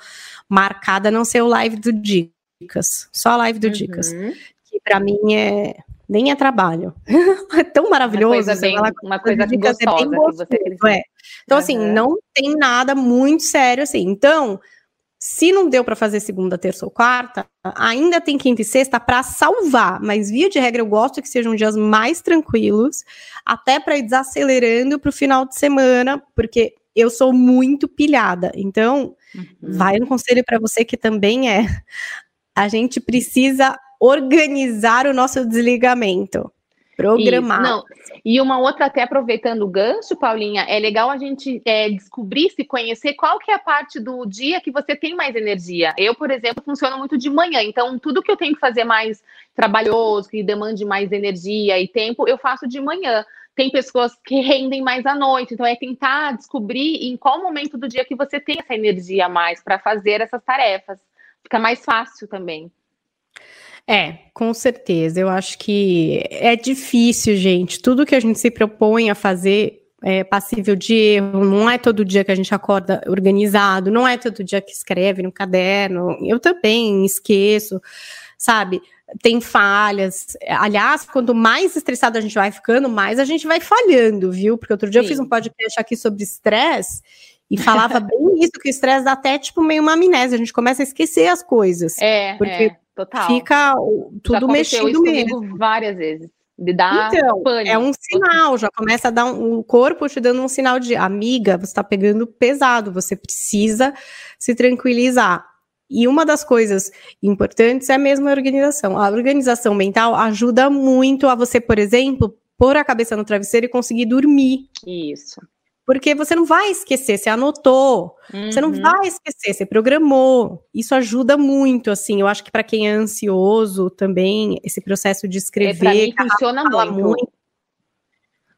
marcada, a não ser o live do Dicas. Só a live do uhum. Dicas. Que para mim é nem é trabalho. é tão maravilhoso. Uma coisa, bem, uma coisa gostosa é bem gostoso, é. Então, uhum. assim, não tem nada muito sério assim. Então, se não deu para fazer segunda, terça ou quarta, ainda tem quinta e sexta para salvar. Mas, via de regra, eu gosto que sejam dias mais tranquilos, até para ir desacelerando para o final de semana, porque eu sou muito pilhada. Então, uhum. vai um conselho para você que também é. A gente precisa organizar o nosso desligamento. Programar. Isso, não. E uma outra, até aproveitando o gancho, Paulinha, é legal a gente é, descobrir, se conhecer qual que é a parte do dia que você tem mais energia. Eu, por exemplo, funciono muito de manhã, então tudo que eu tenho que fazer mais trabalhoso, que demande mais energia e tempo, eu faço de manhã. Tem pessoas que rendem mais à noite, então é tentar descobrir em qual momento do dia que você tem essa energia a mais para fazer essas tarefas. Fica mais fácil também. É, com certeza. Eu acho que é difícil, gente. Tudo que a gente se propõe a fazer é passível de erro. Não é todo dia que a gente acorda organizado, não é todo dia que escreve no caderno. Eu também esqueço, sabe? Tem falhas. Aliás, quanto mais estressado a gente vai ficando, mais a gente vai falhando, viu? Porque outro dia Sim. eu fiz um podcast aqui sobre estresse e falava bem isso, que o estresse dá até tipo meio uma amnésia, a gente começa a esquecer as coisas. É, porque é. Total. Fica tudo mexido mesmo. várias vezes. De dar então, pânico. é um sinal, já começa a dar um, o corpo te dando um sinal de amiga, você está pegando pesado, você precisa se tranquilizar. E uma das coisas importantes é mesmo a organização. A organização mental ajuda muito a você, por exemplo, pôr a cabeça no travesseiro e conseguir dormir. Isso. Porque você não vai esquecer, você anotou, uhum. você não uhum. vai esquecer, você programou. Isso ajuda muito, assim. Eu acho que para quem é ansioso também, esse processo de escrever. É, mim funciona muito. muito.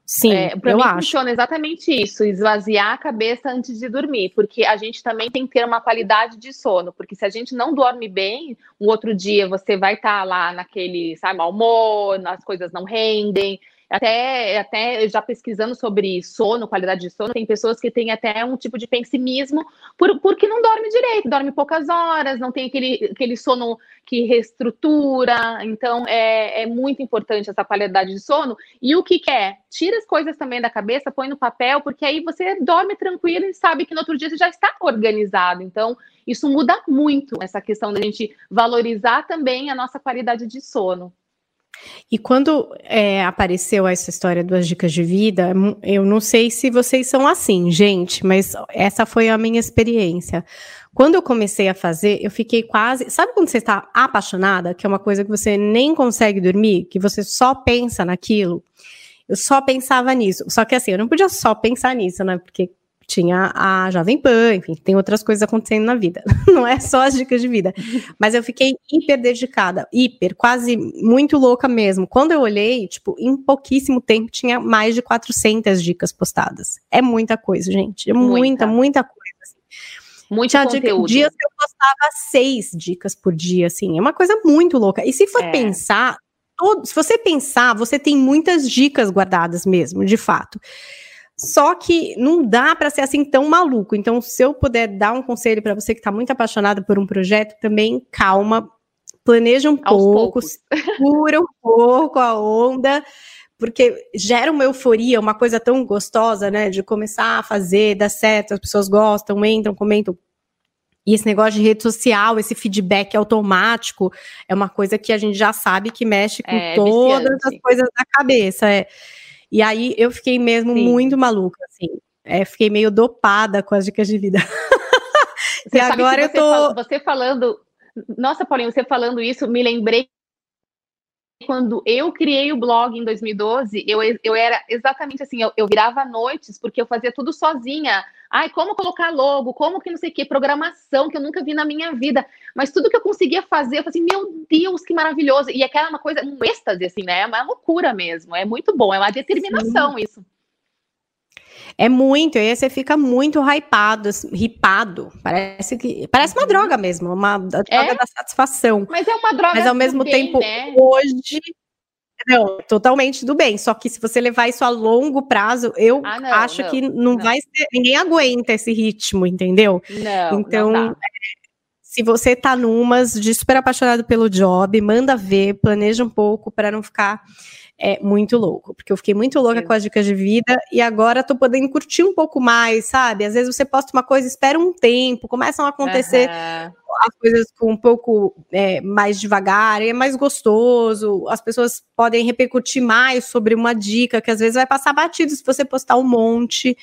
Sim, é, para mim acho. funciona exatamente isso, esvaziar a cabeça antes de dormir, porque a gente também tem que ter uma qualidade de sono, porque se a gente não dorme bem, um outro dia você vai estar tá lá naquele, sabe, mau humor, as coisas não rendem, até, até já pesquisando sobre sono, qualidade de sono, tem pessoas que têm até um tipo de pessimismo por, porque não dorme direito, dorme poucas horas, não tem aquele, aquele sono que reestrutura. Então, é, é muito importante essa qualidade de sono. E o que, que é? Tira as coisas também da cabeça, põe no papel, porque aí você dorme tranquilo e sabe que no outro dia você já está organizado. Então, isso muda muito essa questão da gente valorizar também a nossa qualidade de sono. E quando é, apareceu essa história das dicas de vida, eu não sei se vocês são assim, gente, mas essa foi a minha experiência. Quando eu comecei a fazer, eu fiquei quase. Sabe quando você está apaixonada, que é uma coisa que você nem consegue dormir, que você só pensa naquilo? Eu só pensava nisso. Só que assim, eu não podia só pensar nisso, né? Porque tinha a Jovem Pan, enfim, tem outras coisas acontecendo na vida. Não é só as dicas de vida. Mas eu fiquei hiper dedicada, hiper, quase muito louca mesmo. Quando eu olhei, tipo, em pouquíssimo tempo tinha mais de 400 dicas postadas. É muita coisa, gente. É muita, muita, muita coisa. Assim. Muito tinha conteúdo. dias que eu postava seis dicas por dia, assim. É uma coisa muito louca. E se for é. pensar, todo, se você pensar, você tem muitas dicas guardadas mesmo, de fato. Só que não dá para ser assim tão maluco. Então, se eu puder dar um conselho para você que está muito apaixonado por um projeto, também calma, planeja um pouco, segura um pouco a onda, porque gera uma euforia, uma coisa tão gostosa, né? De começar a fazer, dar certo, as pessoas gostam, entram, comentam. E esse negócio de rede social, esse feedback automático, é uma coisa que a gente já sabe que mexe com é, todas viciante. as coisas da cabeça. É. E aí eu fiquei mesmo Sim. muito maluca, assim. É, fiquei meio dopada com as dicas de vida. Você e agora eu tô. Fal você falando. Nossa, Paulinho, você falando isso, me lembrei quando eu criei o blog em 2012, eu, eu era exatamente assim, eu, eu virava noites, porque eu fazia tudo sozinha. Ai, como colocar logo, como que não sei o que, programação que eu nunca vi na minha vida. Mas tudo que eu conseguia fazer, eu falei assim, meu Deus, que maravilhoso. E aquela é uma coisa, um êxtase, assim, né? É uma loucura mesmo. É muito bom, é uma determinação Sim. isso. É muito, e aí você fica muito hypado, ripado. Parece que parece uma uhum. droga mesmo, uma droga é? da satisfação. Mas é uma droga. Mas ao mesmo bem, tempo, né? hoje não, totalmente do bem. Só que se você levar isso a longo prazo, eu ah, não, acho não, que não, não, vai ser. Ninguém aguenta esse ritmo, entendeu? Não. Então, se você tá numas de super apaixonado pelo job, manda ver, planeja um pouco para não ficar é muito louco, porque eu fiquei muito louca Sim. com as dicas de vida e agora tô podendo curtir um pouco mais, sabe? Às vezes você posta uma coisa, espera um tempo, começam a acontecer uhum. As coisas com um pouco é, mais devagar, é mais gostoso, as pessoas podem repercutir mais sobre uma dica que às vezes vai passar batido se você postar um monte.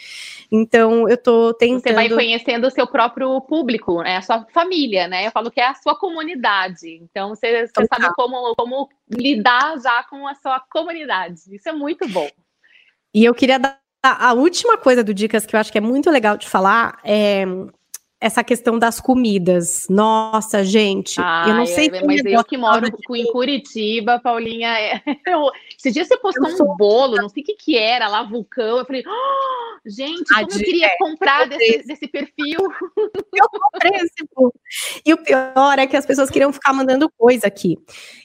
Então, eu tô tentando. Você vai conhecendo o seu próprio público, né? A sua família, né? Eu falo que é a sua comunidade. Então, você, você sabe como, como lidar já com a sua comunidade. Isso é muito bom. E eu queria dar a última coisa do Dicas que eu acho que é muito legal de falar é essa questão das comidas. Nossa, gente, eu não sei. É, mas eu que moro de... em Curitiba, Paulinha, é... eu... esse dia você postou um sou... bolo, não sei o que que era, lá vulcão. Eu falei, oh, gente, como eu queria é, comprar desse, desse, perfil. Eu comprei esse bolo. E o pior é que as pessoas queriam ficar mandando coisa aqui.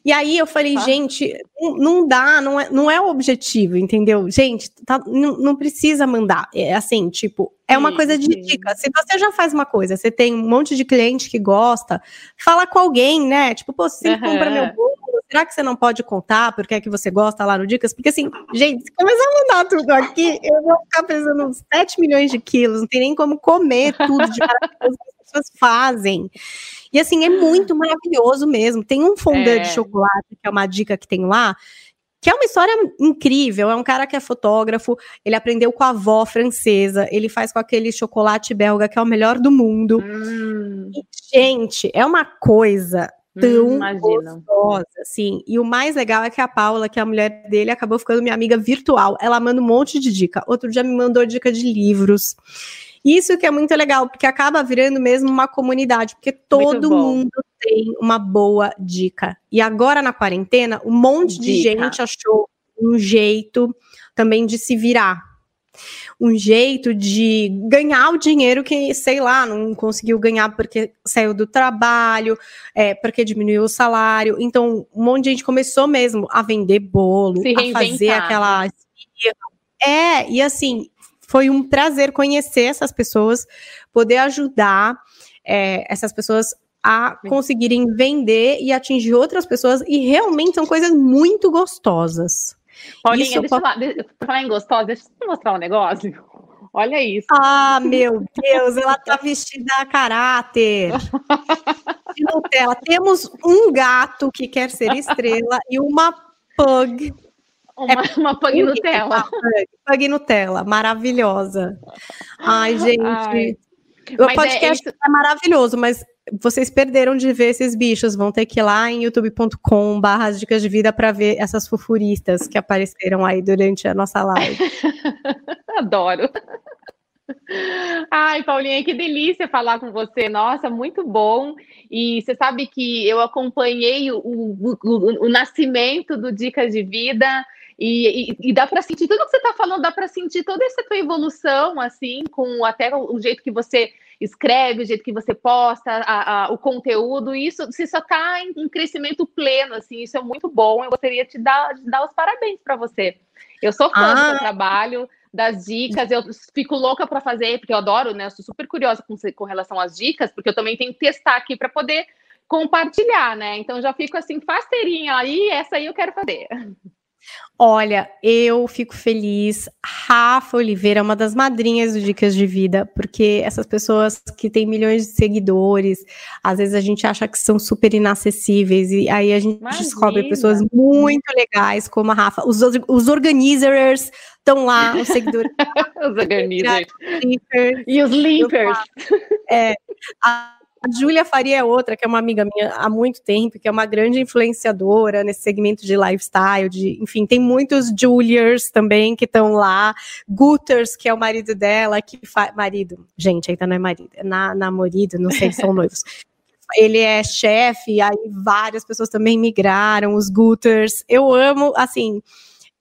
E aí eu falei, ah. gente, não dá, não é, não é o objetivo, entendeu? Gente, tá, não, não precisa mandar. É assim, tipo, é uma coisa de dica. Se você já faz uma coisa, você tem um monte de cliente que gosta, fala com alguém, né? Tipo, pô, você uhum. compra meu bolo, será que você não pode contar porque é que você gosta lá no Dicas? Porque assim, gente, se começar a mandar tudo aqui, eu vou ficar pesando uns 7 milhões de quilos, não tem nem como comer tudo de maravilhoso que as pessoas fazem. E assim, é muito maravilhoso mesmo. Tem um fondant é. de chocolate, que é uma dica que tem lá, que é uma história incrível. É um cara que é fotógrafo, ele aprendeu com a avó francesa, ele faz com aquele chocolate belga que é o melhor do mundo. Hum. E, gente, é uma coisa tão hum, gostosa, assim. E o mais legal é que a Paula, que é a mulher dele, acabou ficando minha amiga virtual. Ela manda um monte de dica. Outro dia me mandou dica de livros. Isso que é muito legal, porque acaba virando mesmo uma comunidade, porque todo mundo tem uma boa dica. E agora na quarentena, um monte dica. de gente achou um jeito também de se virar. Um jeito de ganhar o dinheiro que, sei lá, não conseguiu ganhar porque saiu do trabalho, é, porque diminuiu o salário. Então, um monte de gente começou mesmo a vender bolo, a fazer aquela. É, e assim, foi um prazer conhecer essas pessoas, poder ajudar é, essas pessoas a conseguirem vender e atingir outras pessoas, e realmente são coisas muito gostosas. Paulinha, isso deixa eu falar, falar em gostosa, deixa eu mostrar um negócio. Olha isso. Ah, meu Deus, ela tá vestida a caráter. De Nutella. Temos um gato que quer ser estrela e uma pug uma, é uma pug Nutella. Pug Nutella, maravilhosa. Ai, gente. Ai. O é podcast é, é, maravilhoso, mas vocês perderam de ver esses bichos. Vão ter que ir lá em youtube.com barra dicas de vida para ver essas fufuristas que apareceram aí durante a nossa live. Adoro. Ai, Paulinha, que delícia falar com você. Nossa, muito bom. E você sabe que eu acompanhei o, o, o, o nascimento do Dicas de Vida. E, e, e, dá para sentir tudo que você está falando, dá para sentir toda essa tua evolução, assim, com até o, o, jeito que você escreve, o jeito que você posta, a, a, o conteúdo, isso você só está em, em, crescimento pleno, assim, isso é muito bom. Eu gostaria de te dar, de dar os parabéns para você. Eu sou fã ah. do seu trabalho, das dicas, eu fico louca para fazer, porque eu adoro, né? Eu sou super curiosa com, com relação às dicas, porque eu também tenho que testar aqui para poder compartilhar, né? Então já fico assim, fasteirinha aí, essa aí eu quero fazer. Olha, eu fico feliz. Rafa Oliveira é uma das madrinhas do Dicas de Vida, porque essas pessoas que têm milhões de seguidores, às vezes a gente acha que são super inacessíveis, e aí a gente Imagina. descobre pessoas muito legais, como a Rafa. Os, os organizers estão lá, os seguidores. os organizers. E os limpers. É, a, a Júlia Faria é outra, que é uma amiga minha há muito tempo, que é uma grande influenciadora nesse segmento de lifestyle, de, enfim, tem muitos Juliers também que estão lá, Gutters, que é o marido dela, que marido, gente, ainda não é marido, é na, namorado, não sei se são noivos. Ele é chefe, aí várias pessoas também migraram, os Gutters. Eu amo, assim,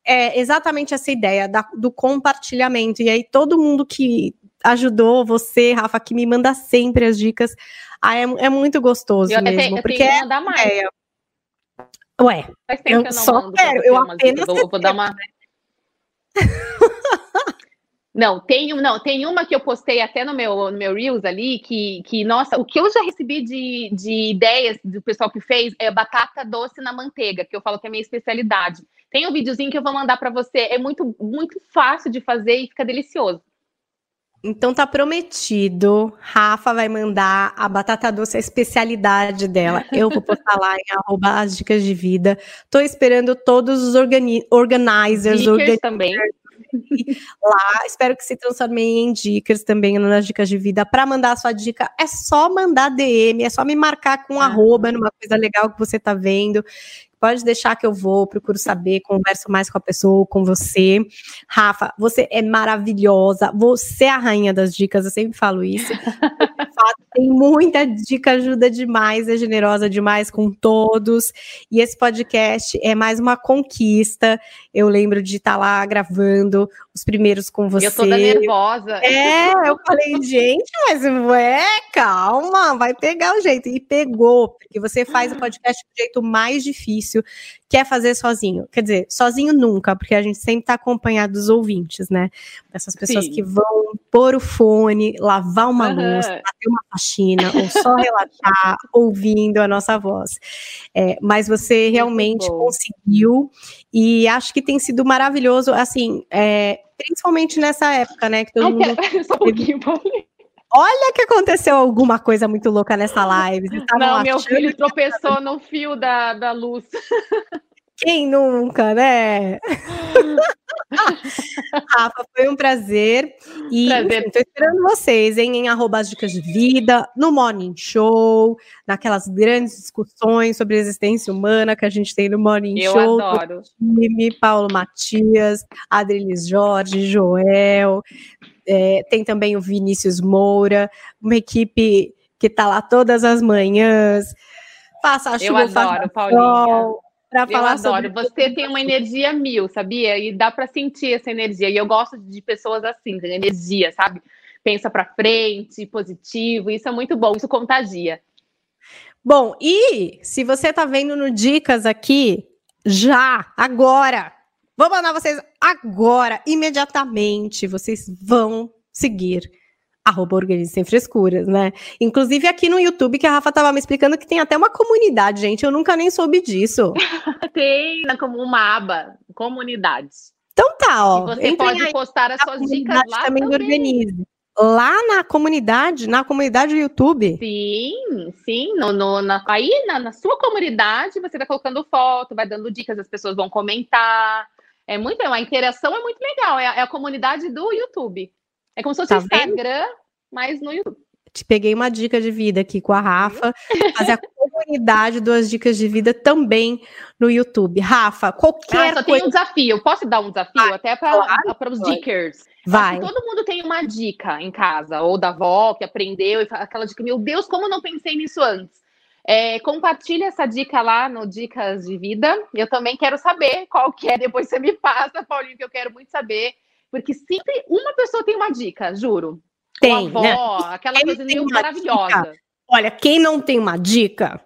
é exatamente essa ideia da, do compartilhamento. E aí, todo mundo que ajudou, você, Rafa, que me manda sempre as dicas, ah, é, é muito gostoso eu mesmo. Até, porque é mandar mais. É... Ué, eu, eu só quero, eu apenas eu vou, dar uma... Não, tem, não, tem uma que eu postei até no meu, no meu Reels ali, que, que, nossa, o que eu já recebi de, de ideias do pessoal que fez é batata doce na manteiga, que eu falo que é minha especialidade. Tem um videozinho que eu vou mandar para você, é muito, muito fácil de fazer e fica delicioso. Então tá prometido. Rafa vai mandar a batata doce, a especialidade dela. Eu vou postar lá em arroba as dicas de vida. Tô esperando todos os organi organizers, organizers também. Lá, espero que se transformem em dicas também nas dicas de vida. Para mandar a sua dica, é só mandar DM, é só me marcar com ah. arroba numa coisa legal que você tá vendo pode deixar que eu vou, procuro saber, converso mais com a pessoa, com você. Rafa, você é maravilhosa, você é a rainha das dicas, eu sempre falo isso. tem muita dica, ajuda demais, é generosa demais com todos. E esse podcast é mais uma conquista. Eu lembro de estar lá gravando os primeiros com você. Eu toda nervosa. É, eu falei, gente, mas ué, calma, vai pegar o jeito. E pegou, porque você faz o podcast do jeito mais difícil, quer fazer sozinho. Quer dizer, sozinho nunca, porque a gente sempre está acompanhado dos ouvintes, né? Dessas pessoas Sim. que vão pôr o fone, lavar uma uhum. louça, bater uma faxina, ou só relaxar ouvindo a nossa voz. É, mas você realmente conseguiu, e acho que tem sido maravilhoso, assim, é, principalmente nessa época, né? Que todo Ai, mundo. Só um pouquinho, Olha que aconteceu alguma coisa muito louca nessa live. Não, meu filho tropeçou no fio da, da luz. Quem nunca, né? Rafa, foi um prazer. E prazer. estou esperando vocês, hein? Em arroba dicas de vida, no Morning Show, naquelas grandes discussões sobre a existência humana que a gente tem no Morning Eu Show. Eu adoro. Time, Paulo Matias, Adrilis Jorge, Joel. É, tem também o Vinícius Moura, uma equipe que está lá todas as manhãs. Faça a chuva, Eu adoro, faça Paulinha para falar adoro. sobre. Você tem uma energia mil, sabia? E dá para sentir essa energia. E eu gosto de pessoas assim, de energia, sabe? Pensa para frente, positivo. Isso é muito bom. Isso contagia. Bom, e se você está vendo no Dicas aqui, já, agora, vou mandar vocês agora, imediatamente, vocês vão seguir arroba Organize Sem Frescuras, né? Inclusive aqui no YouTube, que a Rafa tava me explicando que tem até uma comunidade, gente. Eu nunca nem soube disso. tem como uma aba, comunidades. Então tá, ó. E você pode aí, postar as suas dicas lá também. também. Organize. Lá na comunidade, na comunidade do YouTube. Sim, sim. No, no na, aí na, na, sua comunidade você vai colocando foto, vai dando dicas, as pessoas vão comentar. É muito, a interação é muito legal. É, é a comunidade do YouTube. É como se fosse tá o Instagram, vendo? mas no YouTube. Te peguei uma dica de vida aqui com a Rafa, fazer a comunidade duas dicas de vida também no YouTube. Rafa, qualquer ah, só coisa... tem um desafio. Posso dar um desafio Vai, até para claro, os dickers? Vai. todo mundo tem uma dica em casa, ou da avó que aprendeu, e aquela dica, meu Deus, como eu não pensei nisso antes? É, compartilha essa dica lá no Dicas de Vida. Eu também quero saber qual que é, depois você me passa, Paulinho, que eu quero muito saber porque sempre uma pessoa tem uma dica, juro. Tem, avó, né? aquela quem coisa maravilhosa. Dica, olha, quem não tem uma dica,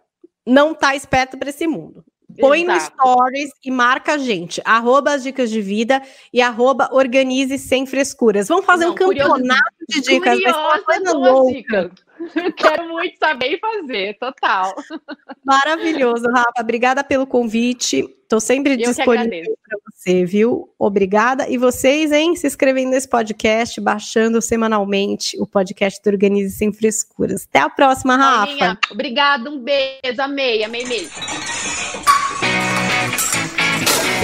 não tá esperto para esse mundo. Põe Exato. no stories e marca a gente. Arroba as dicas de vida e arroba organize sem frescuras. Vamos fazer não, um campeonato de dicas. Curiosa louca. Quero muito saber e fazer, total. Maravilhoso, Rafa. Obrigada pelo convite. Estou sempre Eu disponível para você, viu? Obrigada. E vocês, hein? Se inscrevendo nesse podcast, baixando semanalmente o podcast do Organize Sem Frescuras. Até a próxima, Rafa. Paulinha, obrigada, um beijo. Amei, amei mesmo.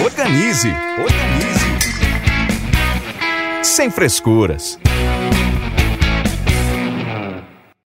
Organize, organize. Sem frescuras.